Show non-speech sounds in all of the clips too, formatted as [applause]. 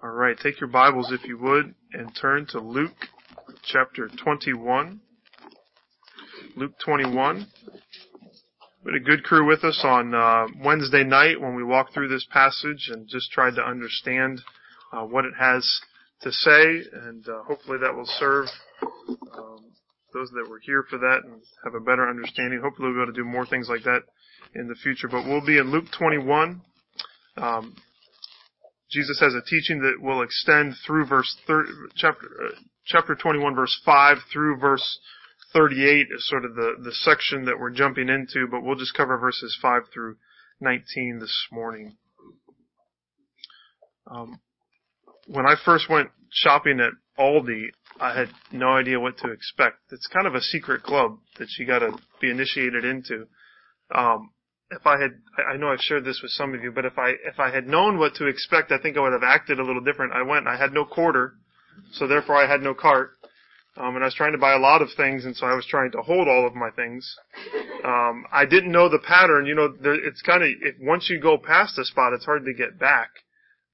All right, take your Bibles if you would and turn to Luke chapter 21. Luke 21. We had a good crew with us on uh, Wednesday night when we walked through this passage and just tried to understand uh, what it has to say, and uh, hopefully that will serve um, those that were here for that and have a better understanding. Hopefully we'll be able to do more things like that in the future. But we'll be in Luke 21. Um, Jesus has a teaching that will extend through verse thir- chapter uh, chapter 21, verse 5 through verse 38 is sort of the the section that we're jumping into, but we'll just cover verses 5 through 19 this morning. Um, when I first went shopping at Aldi, I had no idea what to expect. It's kind of a secret club that you got to be initiated into. Um, if I had, I know I've shared this with some of you, but if I, if I had known what to expect, I think I would have acted a little different. I went, I had no quarter, so therefore I had no cart. Um, and I was trying to buy a lot of things, and so I was trying to hold all of my things. Um, I didn't know the pattern. You know, there, it's kind of once you go past a spot, it's hard to get back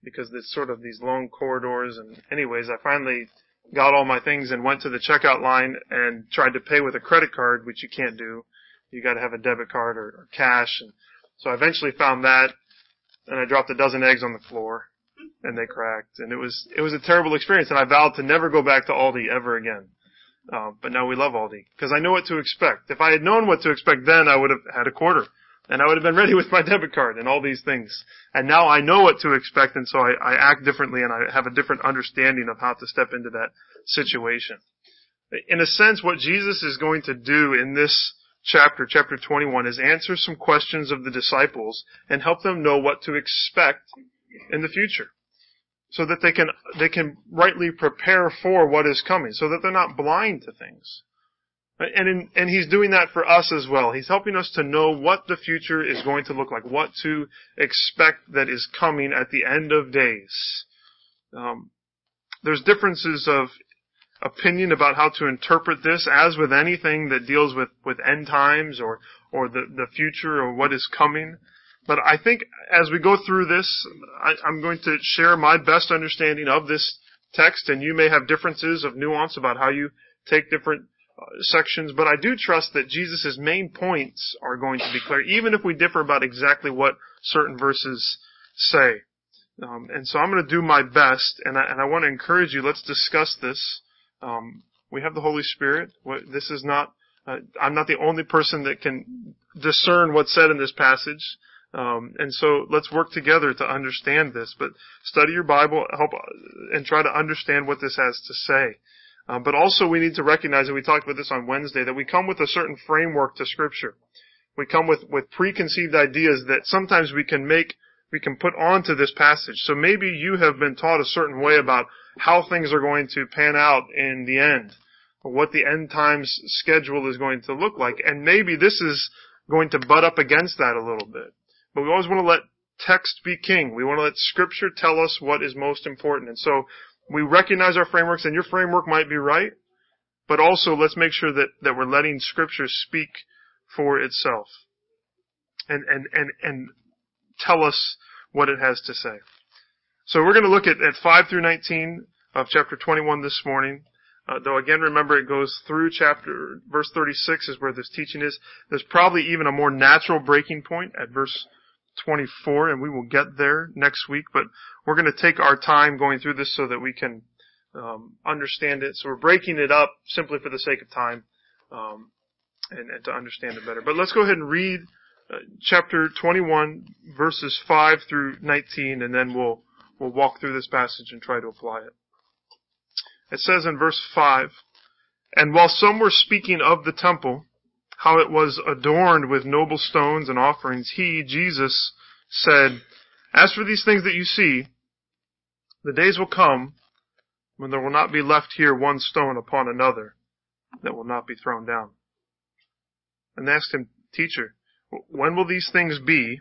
because it's sort of these long corridors. And anyways, I finally got all my things and went to the checkout line and tried to pay with a credit card, which you can't do you got to have a debit card or, or cash. And so I eventually found that, and I dropped a dozen eggs on the floor, and they cracked. And it was it was a terrible experience. And I vowed to never go back to Aldi ever again. Uh, but now we love Aldi because I know what to expect. If I had known what to expect then, I would have had a quarter. And I would have been [laughs] ready with my debit card and all these things. And now I know what to expect and so I, I act differently and I have a different understanding of how to step into that situation. In a sense, what Jesus is going to do in this chapter, chapter 21, is answer some questions of the disciples and help them know what to expect in the future. So that they can, they can rightly prepare for what is coming, so that they're not blind to things. And in, and he's doing that for us as well. He's helping us to know what the future is going to look like, what to expect that is coming at the end of days. Um, there's differences of opinion about how to interpret this, as with anything that deals with, with end times or, or the, the future or what is coming. But I think as we go through this, I, I'm going to share my best understanding of this text, and you may have differences of nuance about how you take different uh, sections, but I do trust that Jesus' main points are going to be clear, even if we differ about exactly what certain verses say. Um, and so I'm going to do my best, and I, and I want to encourage you. Let's discuss this. Um, we have the Holy Spirit. This is not. Uh, I'm not the only person that can discern what's said in this passage. Um, and so let's work together to understand this. But study your Bible, help, and try to understand what this has to say. Um, but also we need to recognize, and we talked about this on Wednesday, that we come with a certain framework to Scripture. We come with, with preconceived ideas that sometimes we can make, we can put onto this passage. So maybe you have been taught a certain way about how things are going to pan out in the end, what the end times schedule is going to look like. And maybe this is going to butt up against that a little bit. But we always want to let text be king. We want to let scripture tell us what is most important. And so we recognize our frameworks and your framework might be right, but also let's make sure that, that we're letting scripture speak for itself and, and, and, and tell us what it has to say. So we're going to look at, at 5 through 19 of chapter 21 this morning. Uh, though again, remember it goes through chapter, verse 36 is where this teaching is. There's probably even a more natural breaking point at verse 24, and we will get there next week, but we're going to take our time going through this so that we can um, understand it. So we're breaking it up simply for the sake of time um, and, and, to understand it better. But let's go ahead and read uh, chapter 21, verses 5 through 19, and then we'll We'll walk through this passage and try to apply it. It says in verse 5, And while some were speaking of the temple, how it was adorned with noble stones and offerings, he, Jesus, said, As for these things that you see, the days will come when there will not be left here one stone upon another that will not be thrown down. And they asked him, Teacher, when will these things be?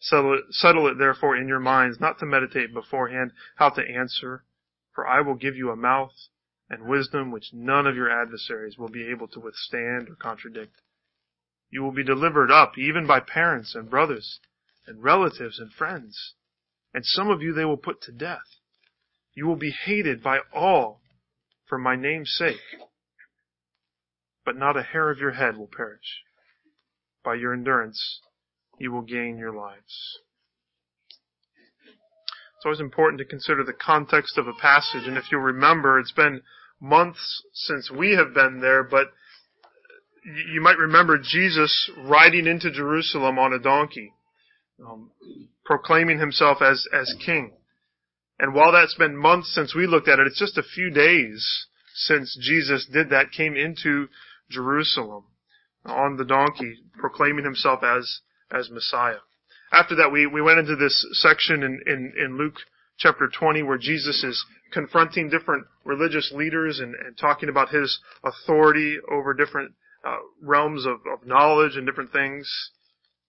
Settle it, settle it therefore in your minds, not to meditate beforehand how to answer, for I will give you a mouth and wisdom which none of your adversaries will be able to withstand or contradict. You will be delivered up even by parents and brothers and relatives and friends, and some of you they will put to death. You will be hated by all for my name's sake, but not a hair of your head will perish. By your endurance, you will gain your lives. It's always important to consider the context of a passage, and if you remember, it's been months since we have been there, but you might remember Jesus riding into Jerusalem on a donkey, um, proclaiming himself as, as king. And while that's been months since we looked at it, it's just a few days since Jesus did that, came into Jerusalem on the donkey, proclaiming himself as, as Messiah. After that, we, we went into this section in, in, in Luke chapter 20 where Jesus is confronting different religious leaders and, and talking about his authority over different uh, realms of, of knowledge and different things.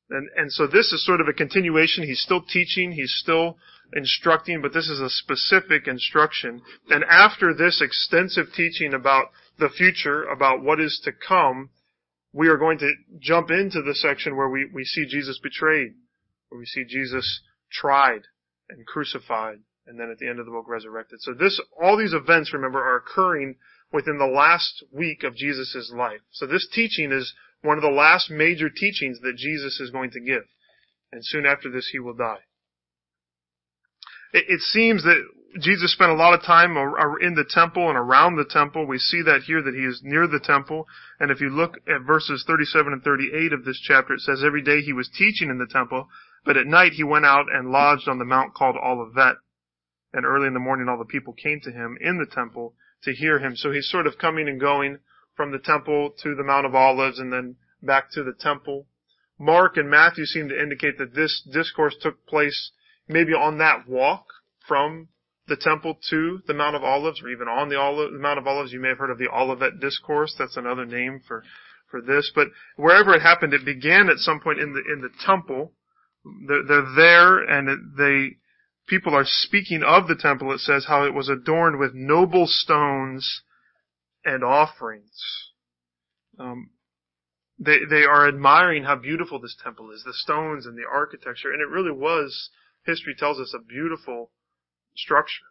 And, and so this is sort of a continuation. He's still teaching, he's still instructing, but this is a specific instruction. And after this extensive teaching about the future, about what is to come, we are going to jump into the section where we, we see Jesus betrayed, where we see Jesus tried and crucified, and then at the end of the book resurrected. So this, all these events, remember, are occurring within the last week of Jesus' life. So this teaching is one of the last major teachings that Jesus is going to give. And soon after this, he will die. It, it seems that Jesus spent a lot of time in the temple and around the temple. We see that here that he is near the temple. And if you look at verses 37 and 38 of this chapter, it says every day he was teaching in the temple, but at night he went out and lodged on the mount called Olivet. And early in the morning all the people came to him in the temple to hear him. So he's sort of coming and going from the temple to the Mount of Olives and then back to the temple. Mark and Matthew seem to indicate that this discourse took place maybe on that walk from the temple to the Mount of Olives, or even on the, Mount of Olives. You may have heard of the Olivet Discourse. That's another name for, for this. But wherever it happened, it began at some point in the, in the temple. They're, they're there and they, people are speaking of the temple. It says how it was adorned with noble stones and offerings. Um, they, they are admiring how beautiful this temple is, the stones and the architecture, and it really was, history tells us, a beautiful structure.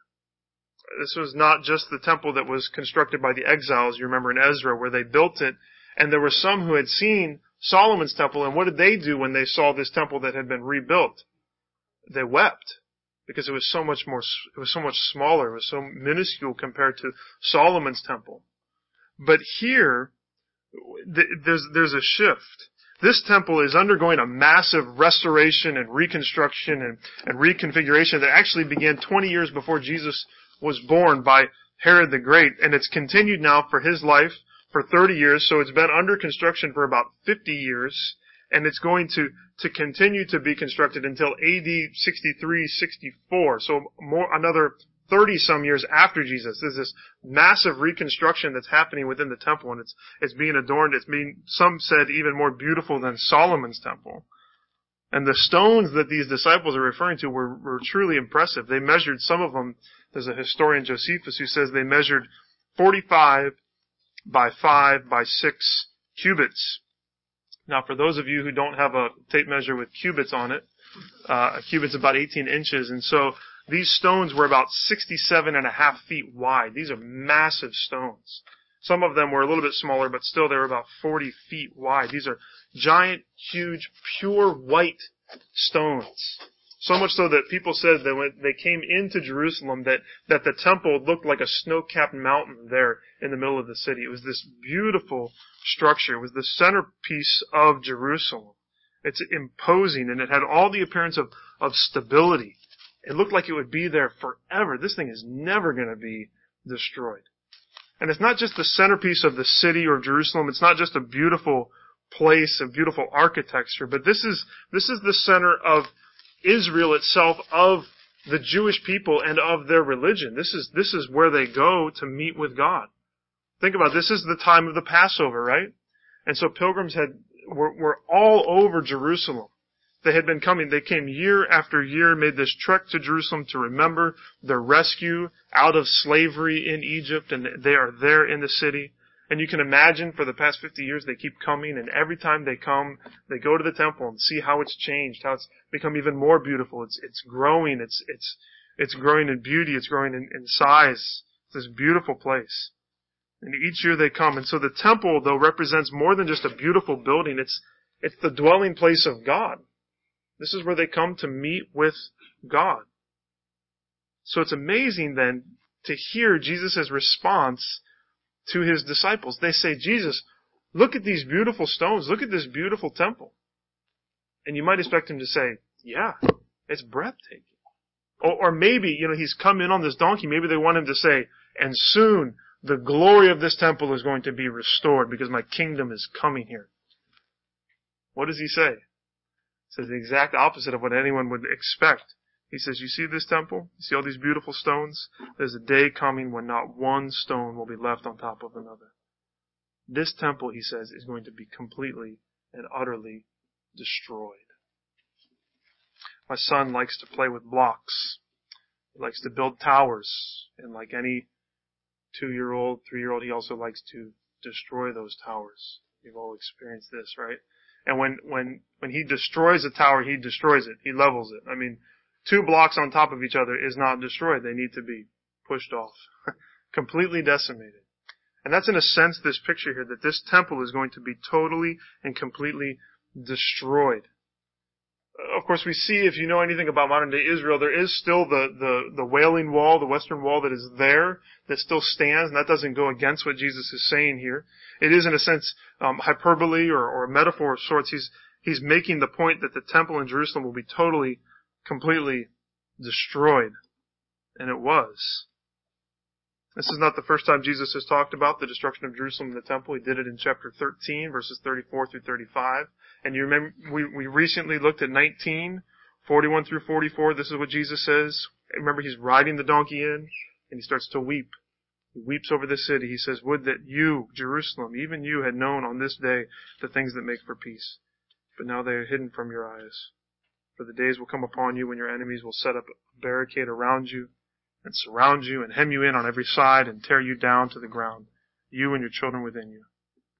This was not just the temple that was constructed by the exiles, you remember in Ezra, where they built it, and there were some who had seen Solomon's temple, and what did they do when they saw this temple that had been rebuilt? They wept because it was so much more, it was so much smaller, it was so minuscule compared to Solomon's temple. But here, there's, there's a shift. This temple is undergoing a massive restoration and reconstruction and, and reconfiguration that actually began 20 years before Jesus was born by Herod the Great, and it's continued now for his life for 30 years, so it's been under construction for about 50 years, and it's going to, to continue to be constructed until AD 63, 64, so more, another 30 some years after Jesus. There's this massive reconstruction that's happening within the temple and it's, it's being adorned. It's being, some said even more beautiful than Solomon's temple. And the stones that these disciples are referring to were, were truly impressive. They measured some of them. There's a historian, Josephus, who says they measured 45 by 5 by 6 cubits. Now, for those of you who don't have a tape measure with cubits on it, uh, a cubit's about 18 inches, and so these stones were about 67 and a half feet wide. These are massive stones. Some of them were a little bit smaller, but still they were about 40 feet wide. These are giant, huge, pure white stones. So much so that people said that when they came into Jerusalem that, that the temple looked like a snow-capped mountain there in the middle of the city. It was this beautiful structure. It was the centerpiece of Jerusalem. It's imposing and it had all the appearance of, of stability. It looked like it would be there forever. This thing is never going to be destroyed. And it's not just the centerpiece of the city or Jerusalem. It's not just a beautiful place, a beautiful architecture, but this is, this is the center of Israel itself, of the Jewish people and of their religion. This is, this is where they go to meet with God. Think about it. this is the time of the Passover, right? And so pilgrims had, were, were all over Jerusalem. They had been coming. They came year after year, made this trek to Jerusalem to remember their rescue out of slavery in Egypt, and they are there in the city. And you can imagine for the past 50 years they keep coming, and every time they come, they go to the temple and see how it's changed, how it's become even more beautiful. It's, it's growing, it's, it's, it's growing in beauty, it's growing in, in size. It's this beautiful place. And each year they come. And so the temple, though, represents more than just a beautiful building. It's, it's the dwelling place of God. This is where they come to meet with God. So it's amazing then to hear Jesus' response to his disciples. They say, Jesus, look at these beautiful stones. Look at this beautiful temple. And you might expect him to say, yeah, it's breathtaking. Or, or maybe, you know, he's come in on this donkey. Maybe they want him to say, and soon the glory of this temple is going to be restored because my kingdom is coming here. What does he say? Says the exact opposite of what anyone would expect. He says, you see this temple? You see all these beautiful stones? There's a day coming when not one stone will be left on top of another. This temple, he says, is going to be completely and utterly destroyed. My son likes to play with blocks. He likes to build towers. And like any two-year-old, three-year-old, he also likes to destroy those towers. You've all experienced this, right? And when, when, when he destroys a tower, he destroys it. He levels it. I mean, two blocks on top of each other is not destroyed. They need to be pushed off. [laughs] Completely decimated. And that's in a sense this picture here, that this temple is going to be totally and completely destroyed of course, we see if you know anything about modern day Israel, there is still the, the, the Wailing Wall, the Western Wall that is there, that still stands, and that doesn't go against what Jesus is saying here. It is, in a sense, um, hyperbole or, or a metaphor of sorts. He's, he's making the point that the temple in Jerusalem will be totally, completely destroyed. And it was. This is not the first time Jesus has talked about the destruction of Jerusalem and the temple. He did it in chapter 13, verses 34 through 35. And you remember, we, we recently looked at 19, 41 through 44. This is what Jesus says. Remember, he's riding the donkey in, and he starts to weep. He weeps over the city. He says, Would that you, Jerusalem, even you had known on this day the things that make for peace. But now they are hidden from your eyes. For the days will come upon you when your enemies will set up a barricade around you and surround you and hem you in on every side and tear you down to the ground, you and your children within you.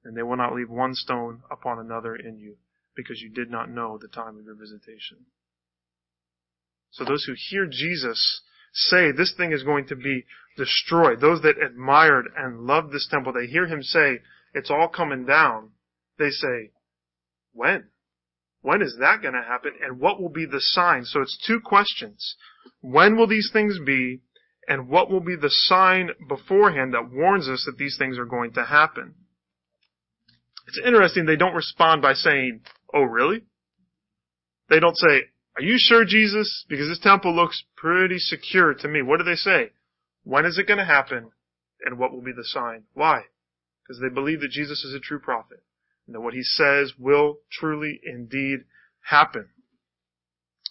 And they will not leave one stone upon another in you, because you did not know the time of your visitation. So those who hear Jesus say this thing is going to be destroyed, those that admired and loved this temple, they hear him say, it's all coming down. They say, when? When is that going to happen? And what will be the sign? So it's two questions. When will these things be? And what will be the sign beforehand that warns us that these things are going to happen. It's interesting they don't respond by saying, oh really? They don't say, are you sure Jesus? Because this temple looks pretty secure to me. What do they say? When is it going to happen? And what will be the sign? Why? Because they believe that Jesus is a true prophet. And that what he says will truly indeed happen.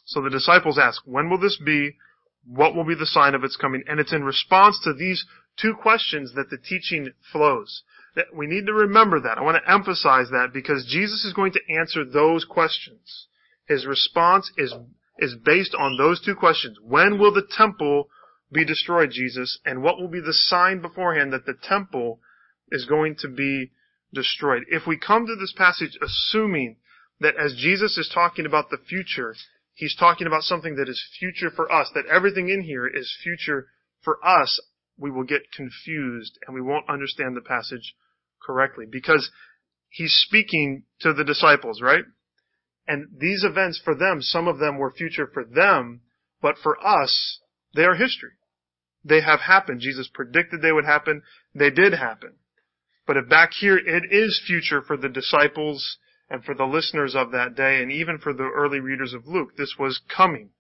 So the disciples ask, when will this be? What will be the sign of its coming? And it's in response to these two questions that the teaching flows. That we need to remember that. I want to emphasize that because Jesus is going to answer those questions. His response is, is based on those two questions. When will the temple be destroyed, Jesus? And what will be the sign beforehand that the temple is going to be destroyed? If we come to this passage assuming that as Jesus is talking about the future, he's talking about something that is future for us, that everything in here is future for us, we will get confused and we won't understand the passage correctly because he's speaking to the disciples, right? And these events for them, some of them were future for them, but for us, they are history. They have happened. Jesus predicted they would happen. They did happen. But if back here it is future for the disciples And for the listeners of that day, and even for the early readers of Luke, this was coming.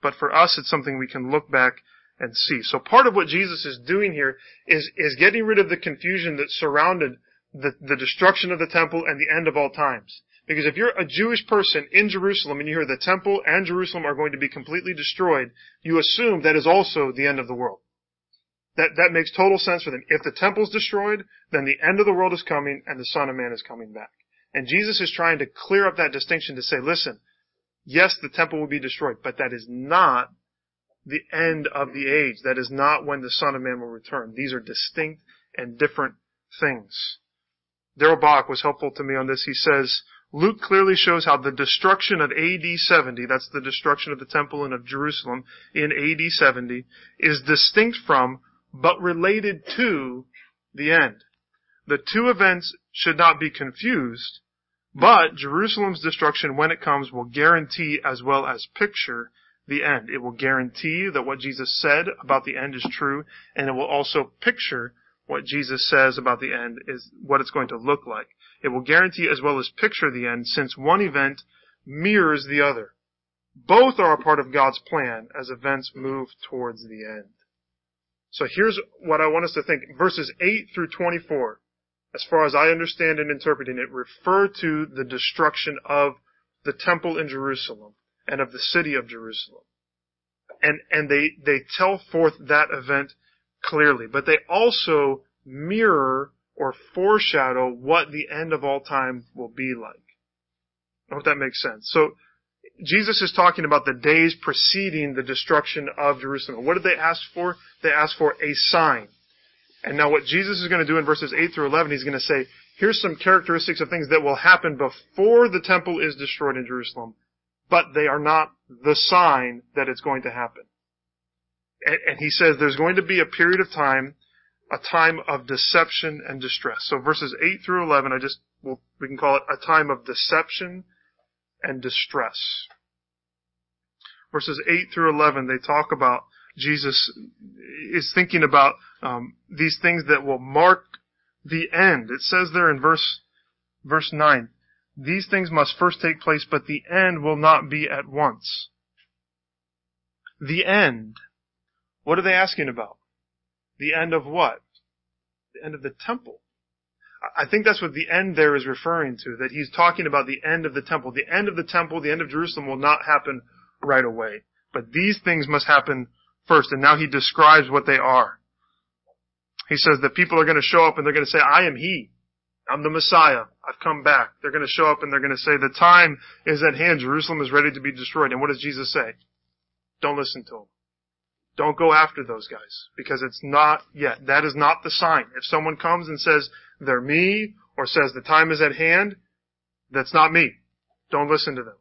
But for us, it's something we can look back and see. So part of what Jesus is doing here is, is getting rid of the confusion that surrounded the, the destruction of the temple and the end of all times. Because if you're a Jewish person in Jerusalem and you hear the temple and Jerusalem are going to be completely destroyed, you assume that is also the end of the world. That, that makes total sense for them. If the temple's destroyed, then the end of the world is coming and the Son of Man is coming back. And Jesus is trying to clear up that distinction to say, listen, yes, the temple will be destroyed, but that is not the end of the age. That is not when the Son of Man will return. These are distinct and different things. Darrell Bock was helpful to me on this. He says, Luke clearly shows how the destruction of AD 70, that's the destruction of the temple and of Jerusalem in AD 70, is distinct from, but related to, the end. The two events should not be confused, but Jerusalem's destruction, when it comes, will guarantee as well as picture the end. It will guarantee that what Jesus said about the end is true, and it will also picture what Jesus says about the end is what it's going to look like. It will guarantee as well as picture the end, since one event mirrors the other. Both are a part of God's plan as events move towards the end. So here's what I want us to think. Verses 8 through 24 as far as I understand and interpreting it, refer to the destruction of the temple in Jerusalem and of the city of Jerusalem. And, and they, they tell forth that event clearly, but they also mirror or foreshadow what the end of all time will be like. I hope that makes sense. So, Jesus is talking about the days preceding the destruction of Jerusalem. What did they ask for? They asked for a sign. And now what Jesus is going to do in verses 8 through 11, he's going to say, here's some characteristics of things that will happen before the temple is destroyed in Jerusalem, but they are not the sign that it's going to happen. And, and he says there's going to be a period of time, a time of deception and distress. So verses 8 through 11, I just, well, we can call it a time of deception and distress. Verses 8 through 11, they talk about Jesus is thinking about um, these things that will mark the end. It says there in verse verse nine, these things must first take place, but the end will not be at once. The end. What are they asking about? The end of what? The end of the temple. I think that's what the end there is referring to, that he's talking about the end of the temple. The end of the temple, the end of Jerusalem will not happen right away. But these things must happen first, and now he describes what they are. He says that people are going to show up and they're going to say, I am he. I'm the Messiah. I've come back. They're going to show up and they're going to say, the time is at hand. Jerusalem is ready to be destroyed. And what does Jesus say? Don't listen to them. Don't go after those guys because it's not yet. That is not the sign. If someone comes and says they're me or says the time is at hand, that's not me. Don't listen to them.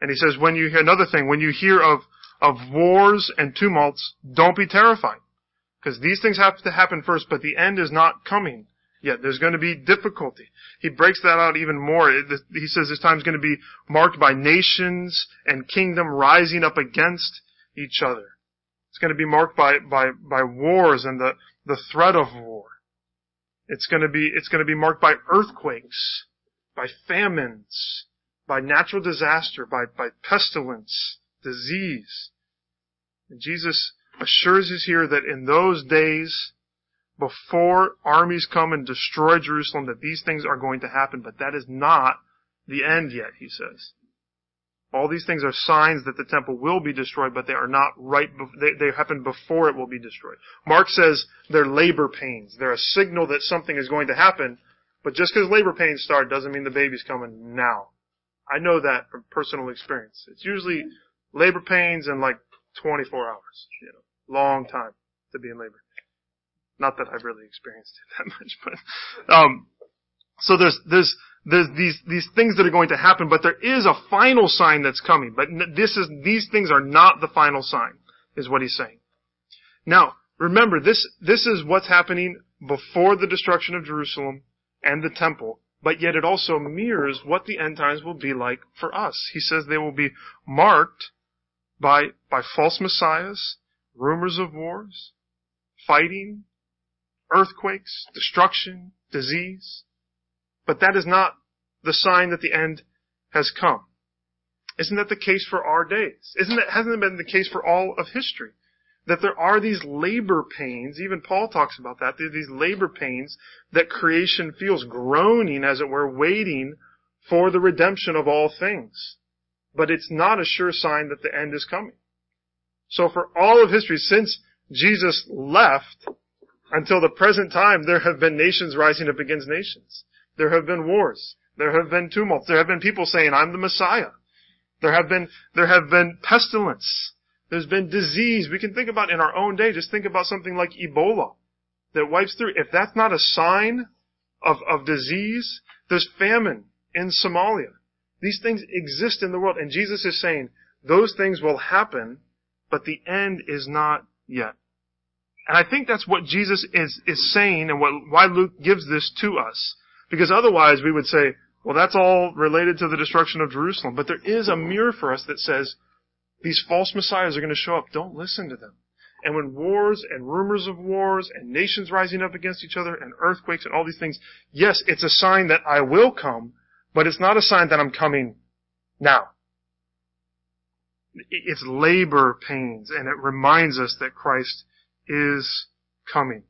And he says when you hear another thing, when you hear of of wars and tumults, don't be terrified. Because these things have to happen first, but the end is not coming yet. There's going to be difficulty. He breaks that out even more. He says this time is going to be marked by nations and kingdom rising up against each other. It's going to be marked by, by, by wars and the, the threat of war. It's going to be, it's going to be marked by earthquakes, by famines, by natural disaster, by, by pestilence, disease. And Jesus assures us here that in those days, before armies come and destroy Jerusalem, that these things are going to happen, but that is not the end yet, he says. All these things are signs that the temple will be destroyed, but they are not right, they, they happen before it will be destroyed. Mark says they're labor pains. They're a signal that something is going to happen, but just because labor pains start doesn't mean the baby's coming now. I know that from personal experience. It's usually labor pains in like 24 hours, you know, long time to be in labor. Not that I've really experienced it [laughs] that much, but, um, so there's, there's, there's these, these things that are going to happen, but there is a final sign that's coming, but this is, these things are not the final sign, is what he's saying. Now, remember, this, this is what's happening before the destruction of Jerusalem and the temple, but yet it also mirrors what the end times will be like for us. He says they will be marked by, by false messiahs, rumors of wars, fighting, earthquakes, destruction, disease. But that is not the sign that the end has come. Isn't that the case for our days? Isn't it, hasn't it been the case for all of history? That there are these labor pains, even Paul talks about that, these labor pains that creation feels, groaning as it were, waiting for the redemption of all things. But it's not a sure sign that the end is coming. So for all of history, since Jesus left until the present time, there have been nations rising up against nations. There have been wars. There have been tumults. There have been people saying, I'm the Messiah. There have been, there have been pestilence. There's been disease. We can think about in our own day, just think about something like Ebola that wipes through. If that's not a sign of, of disease, there's famine in Somalia. These things exist in the world. And Jesus is saying, those things will happen, but the end is not yet. And I think that's what Jesus is, is saying and what, why Luke gives this to us. Because otherwise we would say, well, that's all related to the destruction of Jerusalem. But there is a mirror for us that says these false messiahs are going to show up. Don't listen to them. And when wars and rumors of wars and nations rising up against each other and earthquakes and all these things, yes, it's a sign that I will come, but it's not a sign that I'm coming now. It's labor pains and it reminds us that Christ is coming.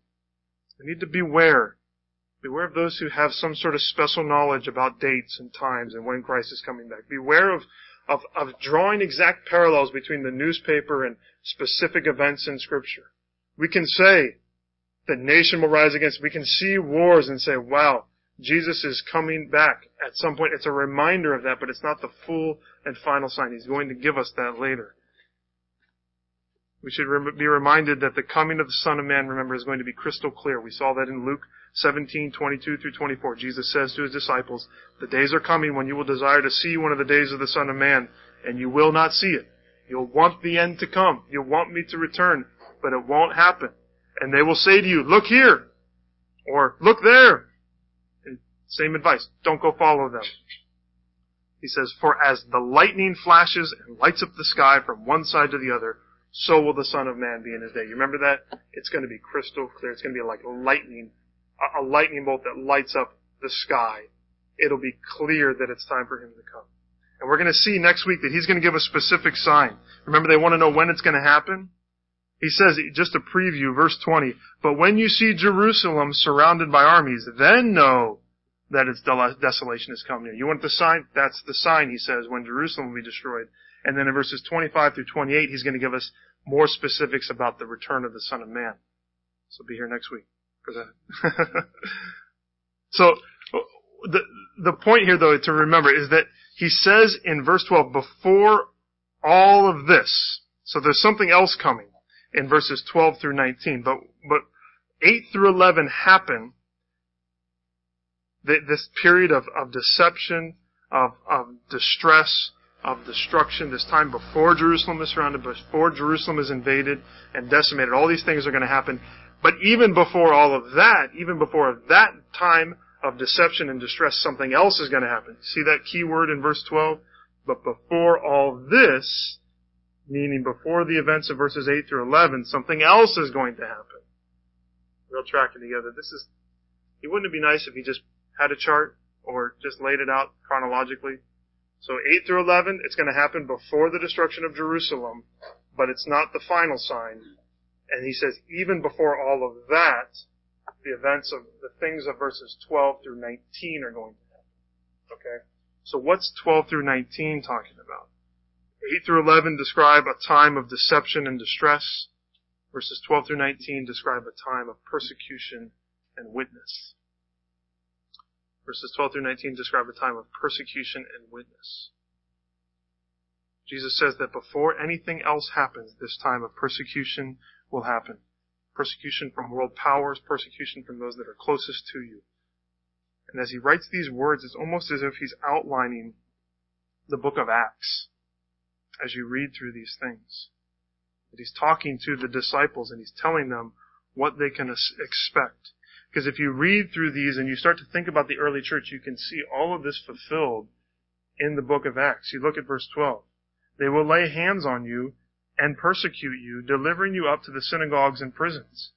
We need to beware Beware of those who have some sort of special knowledge about dates and times and when Christ is coming back. Beware of, of, of drawing exact parallels between the newspaper and specific events in Scripture. We can say the nation will rise against, we can see wars and say, wow, Jesus is coming back at some point. It's a reminder of that, but it's not the full and final sign. He's going to give us that later. We should be reminded that the coming of the Son of Man, remember, is going to be crystal clear. We saw that in Luke 17, 22 through 24. Jesus says to his disciples, The days are coming when you will desire to see one of the days of the Son of Man, and you will not see it. You'll want the end to come. You'll want me to return, but it won't happen. And they will say to you, Look here! Or, Look there! Same advice. Don't go follow them. He says, For as the lightning flashes and lights up the sky from one side to the other, so will the Son of Man be in his day. You remember that? It's going to be crystal clear. It's going to be like lightning a lightning bolt that lights up the sky, it'll be clear that it's time for him to come. And we're going to see next week that he's going to give a specific sign. Remember, they want to know when it's going to happen? He says, just a preview, verse 20, but when you see Jerusalem surrounded by armies, then know that its desolation is coming. You want the sign? That's the sign, he says, when Jerusalem will be destroyed. And then in verses 25 through 28, he's going to give us more specifics about the return of the Son of Man. So be here next week for [laughs] that. so the the point here though to remember is that he says in verse 12 before all of this. So there's something else coming in verses 12 through 19, but but 8 through 11 happen this period of, of deception, of, of distress, of destruction, this time before Jerusalem is surrounded, before Jerusalem is invaded and decimated. All these things are going to happen. But even before all of that, even before that time of deception and distress, something else is going to happen. See that key word in verse 12? But before all this, meaning before the events of verses 8 through 11, something else is going to happen. We'll track it together. This is, it wouldn't it be nice if he just had a chart or just laid it out chronologically? So 8 through 11, it's going to happen before the destruction of Jerusalem, but it's not the final sign. And he says, even before all of that, the events of the things of verses 12 through 19 are going to happen. Okay? So what's 12 through 19 talking about? 8 through 11 describe a time of deception and distress. Verses 12 through 19 describe a time of persecution and witness. Verses 12 through 19 describe a time of persecution and witness. Jesus says that before anything else happens, this time of persecution will happen. Persecution from world powers, persecution from those that are closest to you. And as he writes these words, it's almost as if he's outlining the book of Acts as you read through these things. That he's talking to the disciples and he's telling them what they can expect. Because if you read through these and you start to think about the early church, you can see all of this fulfilled in the book of Acts. You look at verse 12. They will lay hands on you and persecute you, delivering you up to the synagogues and prisons.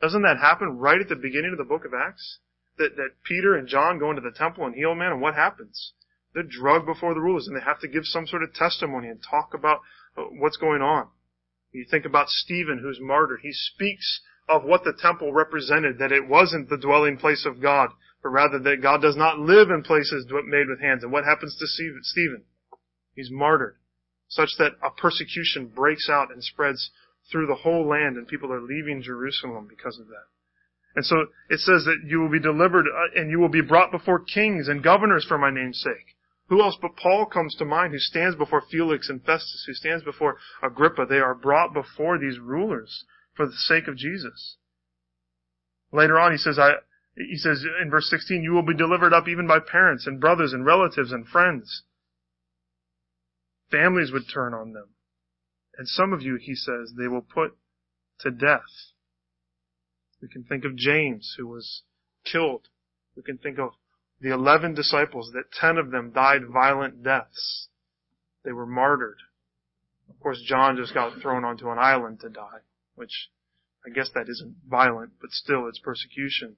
Doesn't that happen right at the beginning of the book of Acts? that, that Peter and John go into the temple and heal man, and what happens? They're drugged before the rulers, and they have to give some sort of testimony and talk about uh, what's going on. You think about Stephen, who's martyred. He speaks of what the temple represented, that it wasn't the dwelling place of God, but rather that God does not live in places made with hands. And what happens to Stephen? He's martyred, such that a persecution breaks out and spreads through the whole land, and people are leaving Jerusalem because of that. And so it says that you will be delivered uh, and you will be brought before kings and governors for my name's sake. Who else but Paul comes to mind who stands before Felix and Festus, who stands before Agrippa? They are brought before these rulers for the sake of Jesus. Later on, he says, I, he says in verse 16, you will be delivered up even by parents and brothers and relatives and friends. Families would turn on them. And some of you, he says, they will put to death. We can think of James, who was killed. We can think of the eleven disciples, that ten of them died violent deaths. They were martyred. Of course, John just got thrown onto an island to die, which I guess that isn't violent, but still it's persecution.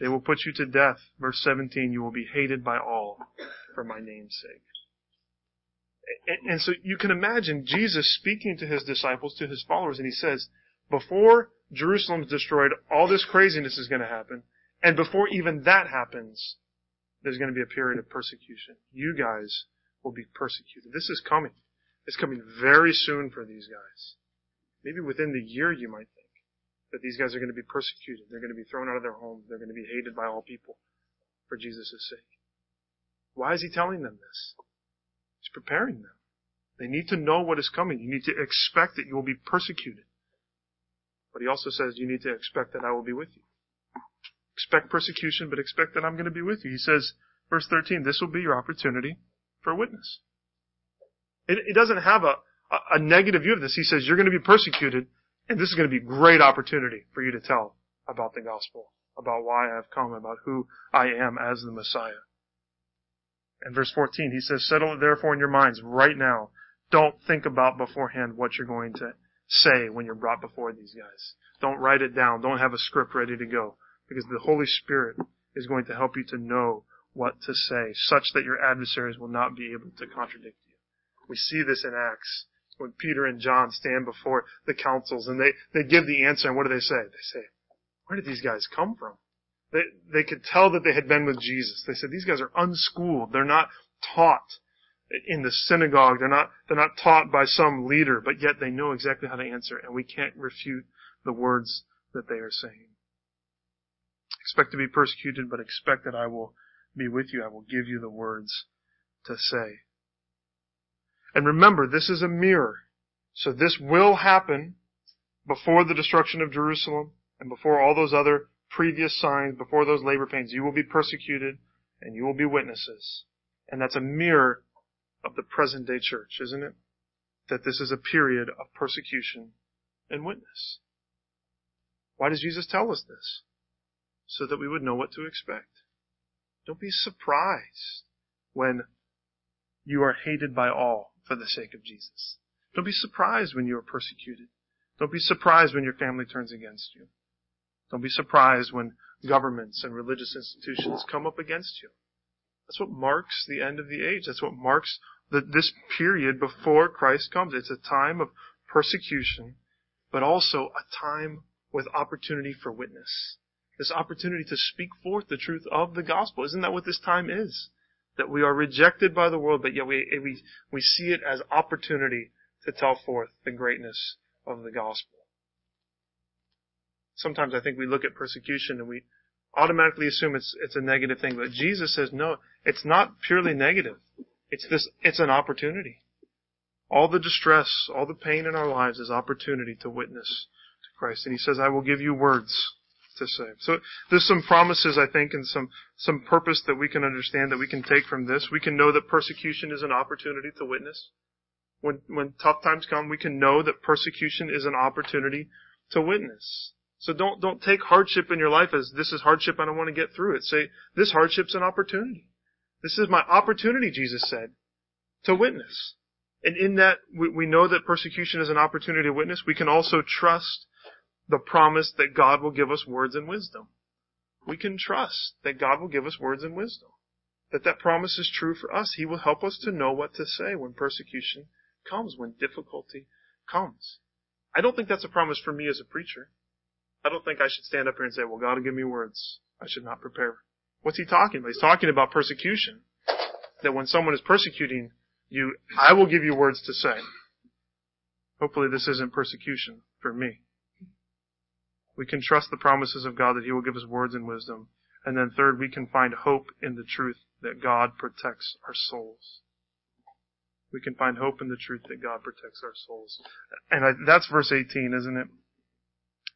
They will put you to death. Verse 17, you will be hated by all for my name's sake. And, and so you can imagine Jesus speaking to his disciples, to his followers, and he says, before Jerusalem's destroyed, all this craziness is going to happen. And before even that happens, there's going to be a period of persecution. You guys will be persecuted. This is coming. It's coming very soon for these guys. Maybe within the year you might think that these guys are going to be persecuted. They're going to be thrown out of their homes. They're going to be hated by all people for Jesus' sake. Why is he telling them this? He's preparing them. They need to know what is coming. You need to expect that you will be persecuted. But he also says you need to expect that I will be with you. Expect persecution, but expect that I'm going to be with you. He says, verse 13, this will be your opportunity for witness. It, it doesn't have a, a, negative view of this. He says you're going to be persecuted, and this is going to be a great opportunity for you to tell about the gospel, about why I have come, about who I am as the Messiah. And verse 14, he says, settle it therefore in your minds right now. Don't think about beforehand what you're going to say when you're brought before these guys. Don't write it down. Don't have a script ready to go because the Holy Spirit is going to help you to know what to say such that your adversaries will not be able to contradict you. We see this in Acts when Peter and John stand before the councils and they, they give the answer and what do they say? They say, where did these guys come from? They, they could tell that they had been with Jesus. They said, these guys are unschooled. They're not taught in the synagogue. They're not, they're not taught by some leader, but yet they know exactly how to answer and we can't refute the words that they are saying. Expect to be persecuted, but expect that I will be with you. I will give you the words to say. And remember, this is a mirror. So this will happen before the destruction of Jerusalem and before all those other previous signs, before those labor pains. You will be persecuted and you will be witnesses. And that's a mirror of the present day church, isn't it? That this is a period of persecution and witness. Why does Jesus tell us this? So that we would know what to expect. Don't be surprised when you are hated by all for the sake of Jesus. Don't be surprised when you are persecuted. Don't be surprised when your family turns against you. Don't be surprised when governments and religious institutions come up against you. That's what marks the end of the age. That's what marks the, this period before Christ comes. It's a time of persecution, but also a time with opportunity for witness. This opportunity to speak forth the truth of the gospel. Isn't that what this time is? That we are rejected by the world, but yet we, we, we see it as opportunity to tell forth the greatness of the gospel. Sometimes I think we look at persecution and we automatically assume it's, it's a negative thing, but Jesus says no, it's not purely negative. It's this, it's an opportunity. All the distress, all the pain in our lives is opportunity to witness to Christ. And He says, I will give you words to say. So there's some promises, I think, and some, some purpose that we can understand that we can take from this. We can know that persecution is an opportunity to witness. When, when tough times come, we can know that persecution is an opportunity to witness. So don't, don't take hardship in your life as this is hardship and I want to get through it. Say, this hardship's an opportunity. This is my opportunity, Jesus said, to witness. And in that, we, we know that persecution is an opportunity to witness. We can also trust the promise that God will give us words and wisdom. we can trust that God will give us words and wisdom. That that promise is true for us. He will help us to know what to say when persecution comes, when difficulty comes. I don't think that's a promise for me as a preacher. I don't think I should stand up here and say, well, God will give me words. I should not prepare. What's he talking about? He's talking about persecution. That when someone is persecuting you, I will give you words to say. Hopefully this isn't persecution for me. We can trust the promises of God that He will give us words and wisdom. And then third, we can find hope in the truth that God protects our souls. We can find hope in the truth that God protects our souls. And I, that's verse 18, isn't it?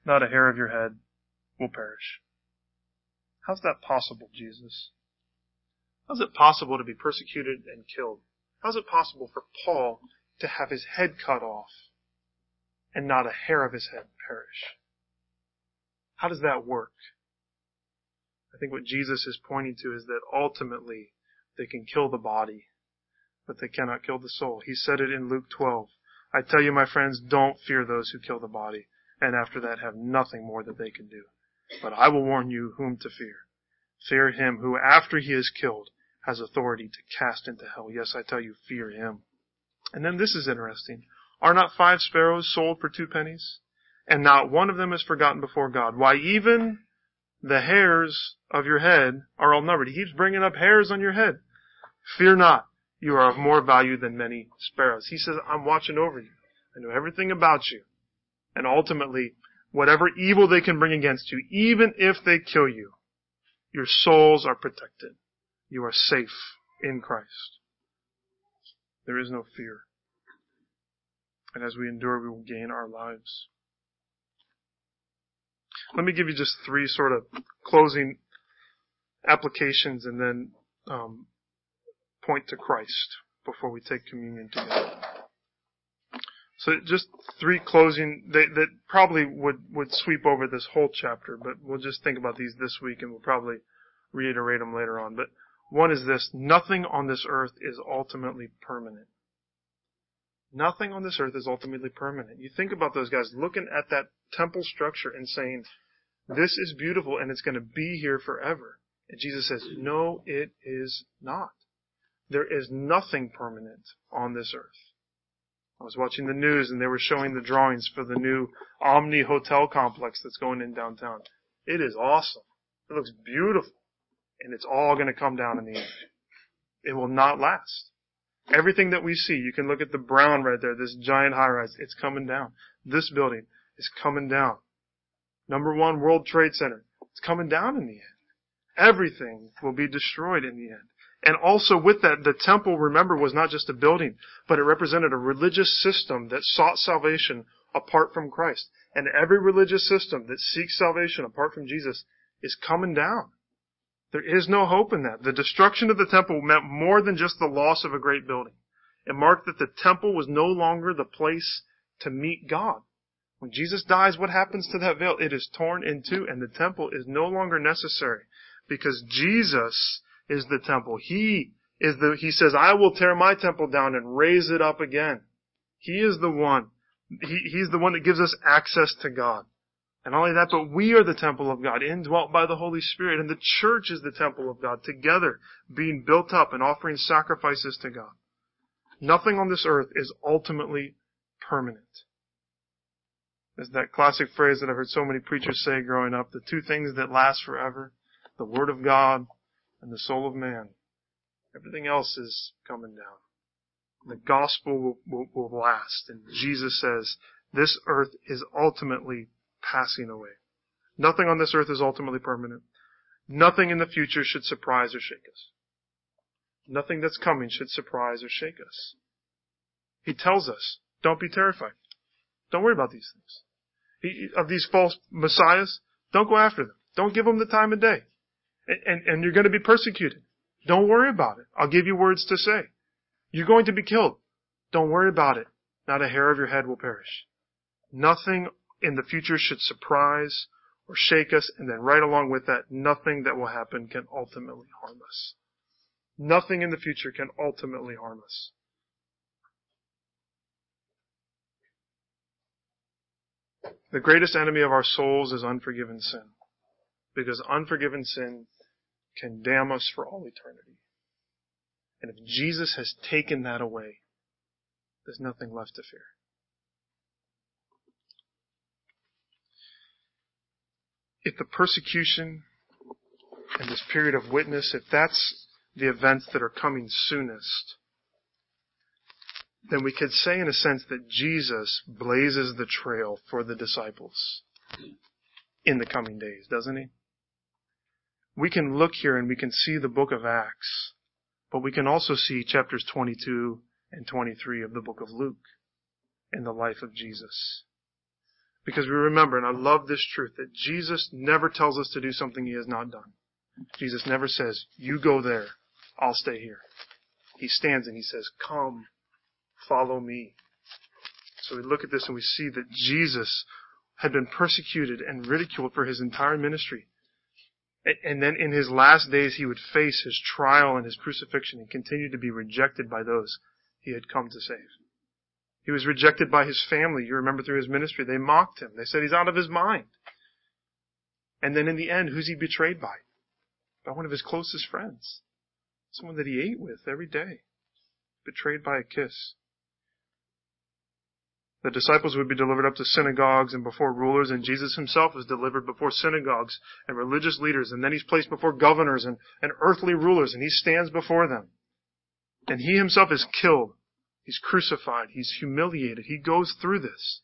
Not a hair of your head will perish. How's that possible, Jesus? How's it possible to be persecuted and killed? How's it possible for Paul to have his head cut off and not a hair of his head perish? How does that work? I think what Jesus is pointing to is that ultimately they can kill the body, but they cannot kill the soul. He said it in Luke 12. I tell you, my friends, don't fear those who kill the body, and after that have nothing more that they can do. But I will warn you whom to fear. Fear him who, after he is killed, has authority to cast into hell. Yes, I tell you, fear him. And then this is interesting. Are not five sparrows sold for two pennies? And not one of them is forgotten before God. Why, even the hairs of your head are all numbered. He keeps bringing up hairs on your head. Fear not. You are of more value than many sparrows. He says, I'm watching over you. I know everything about you. And ultimately, whatever evil they can bring against you, even if they kill you, your souls are protected. You are safe in Christ. There is no fear. And as we endure, we will gain our lives. Let me give you just three sort of closing applications and then um, point to Christ before we take communion together. So just three closing that, that probably would, would sweep over this whole chapter, but we'll just think about these this week and we'll probably reiterate them later on. But one is this, nothing on this earth is ultimately permanent. Nothing on this earth is ultimately permanent. You think about those guys looking at that temple structure and saying, this is beautiful and it's going to be here forever. And Jesus says, no, it is not. There is nothing permanent on this earth. I was watching the news and they were showing the drawings for the new Omni Hotel complex that's going in downtown. It is awesome. It looks beautiful. And it's all going to come down in the end. It will not last. Everything that we see, you can look at the brown right there, this giant high rise, it's coming down. This building is coming down. Number one, World Trade Center. It's coming down in the end. Everything will be destroyed in the end. And also with that, the temple, remember, was not just a building, but it represented a religious system that sought salvation apart from Christ. And every religious system that seeks salvation apart from Jesus is coming down. There is no hope in that. The destruction of the temple meant more than just the loss of a great building. It marked that the temple was no longer the place to meet God. When Jesus dies, what happens to that veil? It is torn in two and the temple is no longer necessary because Jesus is the temple. He is the, he says, I will tear my temple down and raise it up again. He is the one. He, he's the one that gives us access to God. And not only that, but we are the temple of God, indwelt by the Holy Spirit, and the church is the temple of God, together being built up and offering sacrifices to God. Nothing on this earth is ultimately permanent. There's that classic phrase that I've heard so many preachers say growing up, the two things that last forever, the Word of God and the soul of man. Everything else is coming down. The gospel will, will, will last. And Jesus says, this earth is ultimately passing away. Nothing on this earth is ultimately permanent. Nothing in the future should surprise or shake us. Nothing that's coming should surprise or shake us. He tells us, don't be terrified. Don't worry about these things of these false messiahs, don't go after them. Don't give them the time of day. And, and, and you're going to be persecuted. Don't worry about it. I'll give you words to say. You're going to be killed. Don't worry about it. Not a hair of your head will perish. Nothing in the future should surprise or shake us, and then right along with that, nothing that will happen can ultimately harm us. Nothing in the future can ultimately harm us. The greatest enemy of our souls is unforgiven sin. Because unforgiven sin can damn us for all eternity. And if Jesus has taken that away, there's nothing left to fear. If the persecution and this period of witness, if that's the events that are coming soonest, then we could say in a sense that Jesus blazes the trail for the disciples in the coming days, doesn't he? We can look here and we can see the book of Acts, but we can also see chapters 22 and 23 of the book of Luke in the life of Jesus. Because we remember, and I love this truth, that Jesus never tells us to do something he has not done. Jesus never says, you go there, I'll stay here. He stands and he says, come, follow me. So we look at this and we see that Jesus had been persecuted and ridiculed for his entire ministry. And then in his last days, he would face his trial and his crucifixion and continue to be rejected by those he had come to save. He was rejected by his family. You remember through his ministry, they mocked him. They said he's out of his mind. And then in the end, who's he betrayed by? By one of his closest friends. Someone that he ate with every day. Betrayed by a kiss. The disciples would be delivered up to synagogues and before rulers, and Jesus himself was delivered before synagogues and religious leaders, and then he's placed before governors and, and earthly rulers, and he stands before them. And he himself is killed. He's crucified. He's humiliated. He goes through this.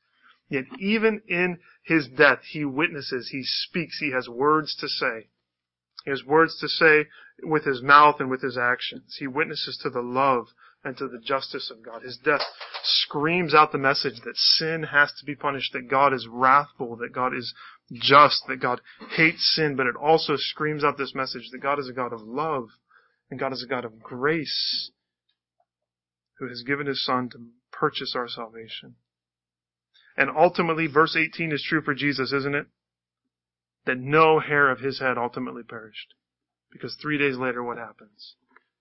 Yet even in his death, he witnesses, he speaks, he has words to say. He has words to say with his mouth and with his actions. He witnesses to the love and to the justice of God. His death screams out the message that sin has to be punished, that God is wrathful, that God is just, that God hates sin, but it also screams out this message that God is a God of love and God is a God of grace who has given his son to purchase our salvation. And ultimately, verse 18 is true for Jesus, isn't it? That no hair of his head ultimately perished. Because three days later, what happens?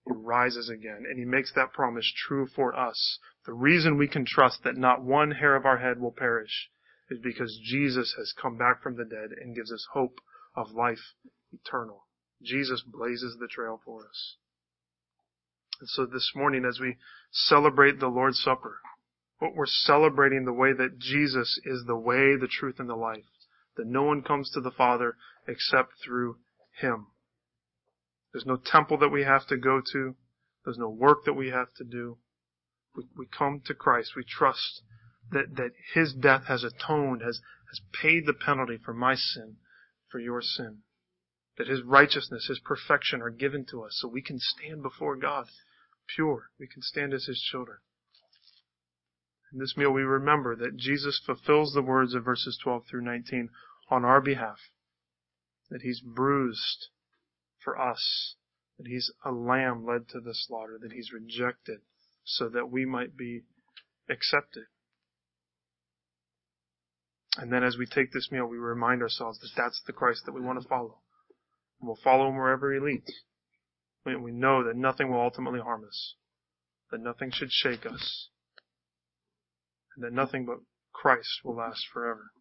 He rises again, and he makes that promise true for us. The reason we can trust that not one hair of our head will perish is because Jesus has come back from the dead and gives us hope of life eternal. Jesus blazes the trail for us. And so this morning, as we celebrate the Lord's Supper, what we're celebrating the way that Jesus is the way, the truth, and the life. That no one comes to the Father except through Him. There's no temple that we have to go to. There's no work that we have to do. We, we come to Christ. We trust that, that His death has atoned, has, has paid the penalty for my sin, for your sin. That His righteousness, His perfection are given to us so we can stand before God pure. We can stand as His children. In this meal we remember that Jesus fulfills the words of verses 12 through 19 on our behalf. That He's bruised for us, that he's a lamb led to the slaughter, that he's rejected so that we might be accepted. And then as we take this meal, we remind ourselves that that's the Christ that we want to follow. And we'll follow him wherever he leads. We know that nothing will ultimately harm us, that nothing should shake us, and that nothing but Christ will last forever.